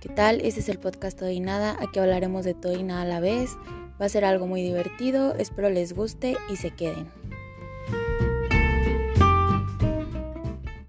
¿Qué tal? Este es el podcast Todo y Nada. Aquí hablaremos de todo y nada a la vez. Va a ser algo muy divertido. Espero les guste y se queden.